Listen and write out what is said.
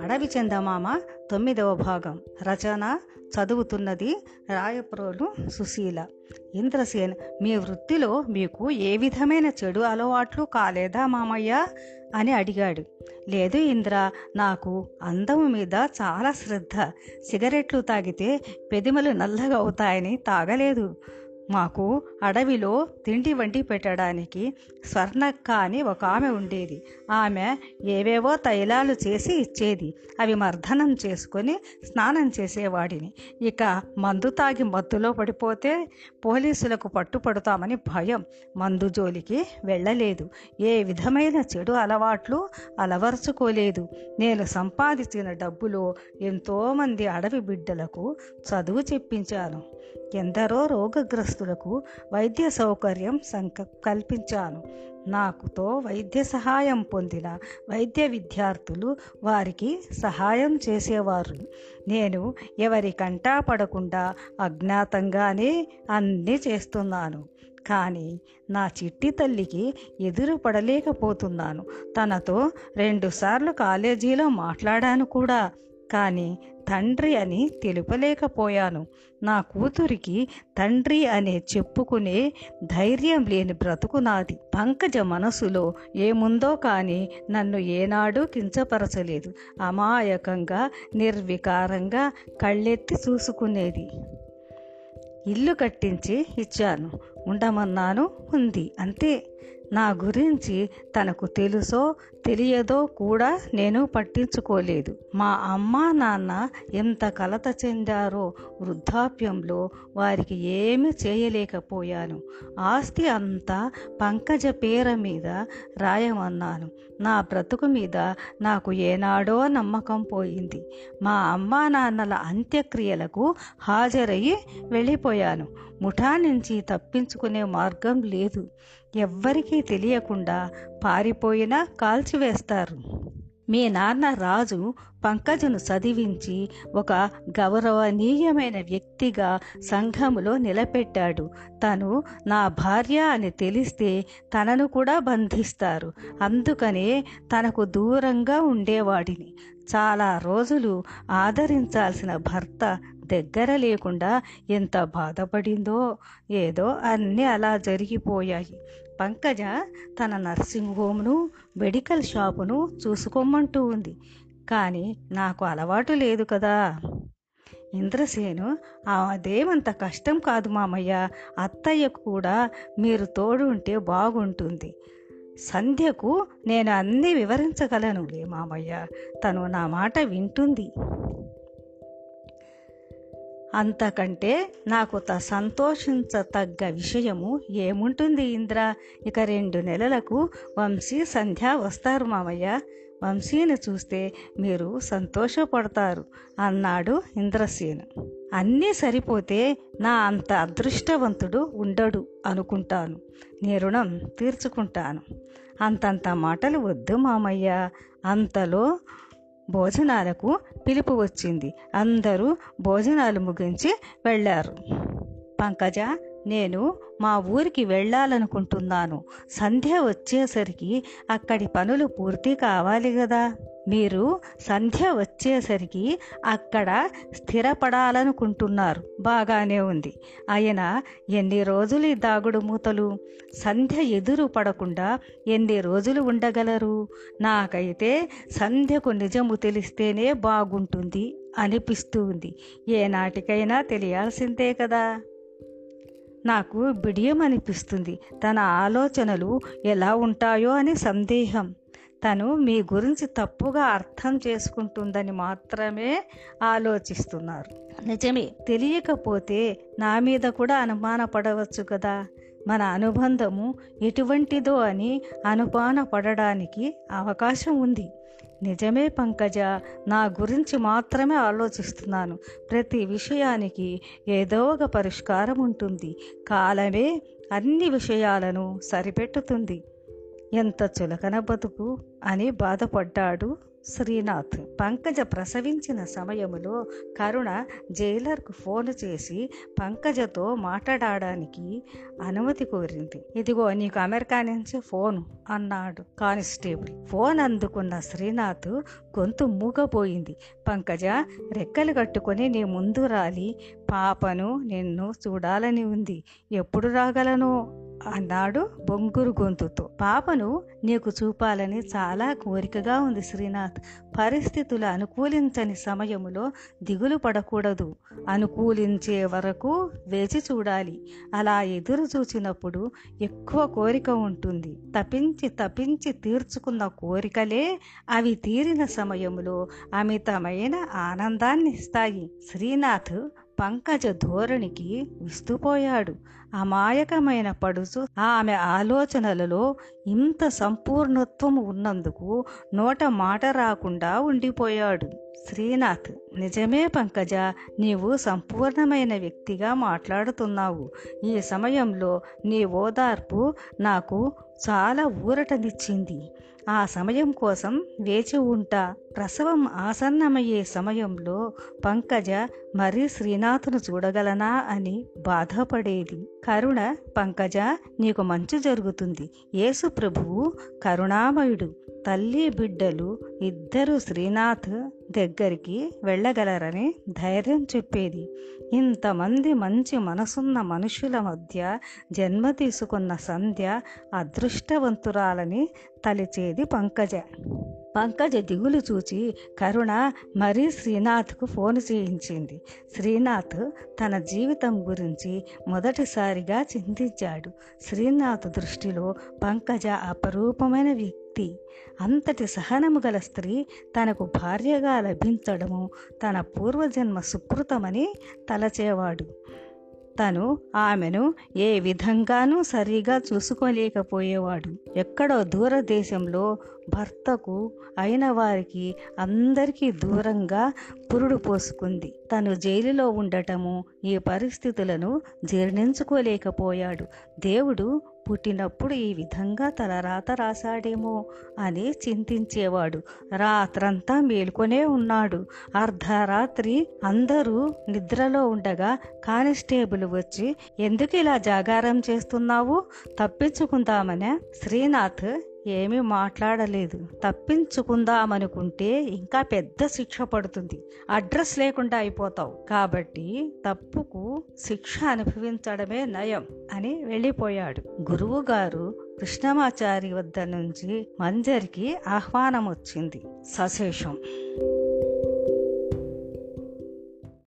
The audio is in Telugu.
అడవి చందమామ తొమ్మిదవ భాగం. రచన చదువుతున్నది రాయప్రోలు సుశీల. ఇంద్రసేన్ మీ వృత్తిలో మీకు ఏ విధమైన చెడు అలవాట్లు కాలేదా మామయ్య? అని అడిగాడు. లేదు ఇంద్ర నాకు అందం మీద చాలా శ్రద్ధ. సిగరెట్లు తాగితే పెదిమలు నల్లగా అవుతాయని తాగలేదు. మాకు అడవిలో తిండి వండి పెట్టడానికి స్వర్ణక్క అని ఒక ఆమె ఉండేది. ఆమె ఏవేవో తైలాలు చేసి ఇచ్చేది. అవి మర్దనం చేసుకొని స్నానం చేసేవాడిని. ఇక మందు తాగి మత్తులో పడిపోతే పోలీసులకు పట్టుపడతామని భయం. మందు జోలికి వెళ్ళలేదు. ఏ విధమైన చెడు అలవాట్లు అలవరుచుకోలేదు. నేను సంపాదించిన డబ్బులో ఎంతోమంది అడవి బిడ్డలకు చదువు చెప్పించాను. ఎందరో రోగగ్రస్తులకు వైద్య సౌకర్యం సంక కల్పించాను. నాకుతో వైద్య సహాయం పొందిన వైద్య విద్యార్థులు వారికి సహాయం చేసేవారు. నేను ఎవరి కంటా పడకుండా అజ్ఞాతంగానే అన్నీ చేస్తున్నాను. కానీ నా చిట్టి తల్లికి ఎదురు పడలేకపోతున్నాను. తనతో రెండుసార్లు కాలేజీలో మాట్లాడాను కూడా. కానీ తండ్రి అని తెలుపలేకపోయాను. నా కూతురికి తండ్రి అనే చెప్పుకునే ధైర్యం లేని బ్రతుకు నాది. పంకజ మనసులో ఏముందో కానీ నన్ను ఏనాడు కించపరచలేదు. అమాయకంగా నిర్వికారంగా కళ్ళెత్తి చూసుకునేది. ఇల్లు కట్టించి ఇచ్చాను. ఉండమన్నాను ఉంది అంతే. నా గురించి తనకు తెలుసో తెలియదో కూడా నేను పట్టించుకోలేదు. మా అమ్మ నాన్న ఎంత కలత చెందారో వృద్ధాప్యంలో వారికి ఏమి చేయలేకపోయాను. ఆస్తి అంతా పంకజ పేర మీద రాయమన్నాను. నా బ్రతుకు మీద నాకు ఏనాడో నమ్మకం పోయింది. మా అమ్మా నాన్నల అంత్యక్రియలకు హాజరయ్యి వెళ్ళిపోయాను. ముఠా నుంచి తప్పించుకునే మార్గం లేదు. ఎవ్వరికీ తెలియకుండా పారిపోయినా కాల్చివేస్తారు. మీ నాన్న రాజు పంకజను చదివించి ఒక గౌరవనీయమైన వ్యక్తిగా సంఘములో నిలబెట్టాడు. తను నా భార్య అని తెలిస్తే తనను కూడా బంధిస్తారు. అందుకనే తనకు దూరంగా ఉండేవాడిని. చాలా రోజులు ఆదరించాల్సిన భర్త దగ్గర లేకుండా ఎంత బాధపడిందో ఏదో అన్నీ అలా జరిగిపోయాయి. పంకజ తన నర్సింగ్ హోమ్ను మెడికల్ షాపును చూసుకోమంటూ ఉంది. కానీ నాకు అలవాటు లేదు కదా. ఇంద్రసేను అదేమంత కష్టం కాదు మామయ్య. అత్తయ్యకు కూడా మీరు తోడు ఉంటే బాగుంటుంది. సంధ్యకు నేను అన్నీ వివరించగలనులే మామయ్య. తను నా మాట వింటుంది. అంతకంటే నాకు త సంతోషించతగ్గ విషయము ఏముంటుంది ఇంద్ర? ఇక రెండు నెలలకు వంశీ సంధ్య వస్తారు మామయ్య. వంశీని చూస్తే మీరు సంతోషపడతారు అన్నాడు ఇంద్రసేను. అన్నీ సరిపోతే నా అంత అదృష్టవంతుడు ఉండడు అనుకుంటాను. నీ రుణం తీర్చుకుంటాను. అంతంత మాటలు వద్దు మామయ్య. అంతలో భోజనాలకు పిలుపు వచ్చింది. అందరూ భోజనాలు ముగించి వెళ్ళారు. పంకజ నేను మా ఊరికి వెళ్ళాలనుకుంటున్నాను. సంధ్య వచ్చేసరికి అక్కడి పనులు పూర్తి కావాలి కదా మీరు సంధ్య వచ్చేసరికి అక్కడ స్థిరపడాలనుకుంటున్నారు. బాగానే ఉంది. ఆయన ఎన్ని రోజులు ఈ దాగుడు మూతలు? సంధ్య ఎదురు పడకుండా ఎన్ని రోజులు ఉండగలరు? నాకైతే సంధ్యకు నిజము తెలిస్తేనే బాగుంటుంది అనిపిస్తూ ఉంది. ఏనాటికైనా తెలియాల్సిందే కదా. నాకు బిడియం అనిపిస్తుంది తన ఆలోచనలు ఎలా ఉంటాయో అని సందేహం. తను మీ గురించి తప్పుగా అర్థం చేసుకుంటుందని మాత్రమే ఆలోచిస్తున్నారు. నిజమే. తెలియకపోతే నా మీద కూడా అనుమానపడవచ్చు కదా. మన అనుబంధము ఎటువంటిదో అని అనుమాన పడడానికి అవకాశం ఉంది నిజమే పంకజ నా గురించి మాత్రమే ఆలోచిస్తున్నాను. ప్రతి విషయానికి ఏదో ఒక పరిష్కారం ఉంటుంది కాలమే అన్ని విషయాలను సరిపెట్టుతుంది. ఎంత చులకన బతుకు అని బాధపడ్డాడు శ్రీనాథ్ పంకజ ప్రసవించిన సమయములో కరుణ జైలర్కు ఫోన్ చేసి పంకజతో మాట్లాడడానికి అనుమతి కోరింది. ఇదిగో నీకు అమెరికా నుంచి ఫోన్ అన్నాడు కానిస్టేబుల్. ఫోన్ అందుకున్న శ్రీనాథ్ గొంతు మూగపోయింది పంకజ రెక్కలు కట్టుకొని నీ ముందు రాలి. పాపను నిన్ను చూడాలని ఉంది. ఎప్పుడు రాగలను? అన్నాడు బొంగురు గొంతుతో. పాపను నీకు చూపాలని చాలా కోరికగా ఉంది శ్రీనాథ్. పరిస్థితులు అనుకూలించని సమయములో దిగులు పడకూడదు. అనుకూలించే వరకు వేచి చూడాలి. అలా ఎదురు చూచినప్పుడు ఎక్కువ కోరిక ఉంటుంది. తపించి తపించి తీర్చుకున్న కోరికలే అవి తీరిన సమయంలో అమితమైన ఆనందాన్ని ఇస్తాయి శ్రీనాథ్ పంకజ ధోరణికి విస్తుపోయాడు. అమాయకమైన పడుచు ఆమె ఆలోచనలలో ఇంత సంపూర్ణత్వం ఉన్నందుకు నోట మాట రాకుండా ఉండిపోయాడు. శ్రీనాథ్ నిజమే పంకజ నీవు సంపూర్ణమైన వ్యక్తిగా మాట్లాడుతున్నావు. ఈ సమయంలో నీ ఓదార్పు నాకు చాలా ఊరటనిచ్చింది. ఆ సమయం కోసం వేచి ఉంటా. ప్రసవం ఆసన్నమయ్యే సమయంలో పంకజ మరీ శ్రీనాథును చూడగలనా అని బాధపడేది. కరుణ పంకజ నీకు మంచి జరుగుతుంది. యేసు ప్రభువు కరుణామయుడు. తల్లి బిడ్డలు ఇద్దరు శ్రీనాథ్ దగ్గరికి వెళ్ళగలరని ధైర్యం చెప్పేది. ఇంతమంది మంచి మనసున్న మనుషుల మధ్య జన్మ తీసుకున్న సంధ్య అదృష్టవంతురాలని తలిచేది పంకజ. పంకజ దిగులు చూచి కరుణ మరీ శ్రీనాథ్కు ఫోన్ చేయించింది. శ్రీనాథ్ తన జీవితం గురించి మొదటిసారిగా చింతించాడు. శ్రీనాథ్ దృష్టిలో పంకజ అపరూపమైన వ్యక్తి. అంతటి సహనము గల స్త్రీ తనకు భార్యగా లభించడము తన పూర్వజన్మ సుకృతమని తలచేవాడు. తను ఆమెను ఏ విధంగానూ సరిగా చూసుకోలేకపోయేవాడు. ఎక్కడో దూరదేశంలో భర్తకు అయిన వారికి అందరికీ దూరంగా పురుడు పోసుకుంది. తను జైలులో ఉండటము ఈ పరిస్థితులను జీర్ణించుకోలేకపోయాడు. దేవుడు పుట్టినప్పుడు ఈ విధంగా తల రాత రాశాడేమో అని చింతించేవాడు. రాత్రంతా మేల్కొనే ఉన్నాడు. అర్ధరాత్రి అందరూ నిద్రలో ఉండగా కానిస్టేబుల్ వచ్చి ఎందుకు ఇలా జాగారం చేస్తున్నావు? తప్పించుకుందామనే? శ్రీనాథ్ ఏమీ మాట్లాడలేదు. తప్పించుకుందామనుకుంటే ఇంకా పెద్ద శిక్ష పడుతుంది. అడ్రస్ లేకుండా అయిపోతావు. కాబట్టి తప్పుకు శిక్ష అనుభవించడమే నయం అని వెళ్ళిపోయాడు. గురువు గారు కృష్ణమాచారి వద్ద నుంచి మంజరికి ఆహ్వానం వచ్చింది సశేషం.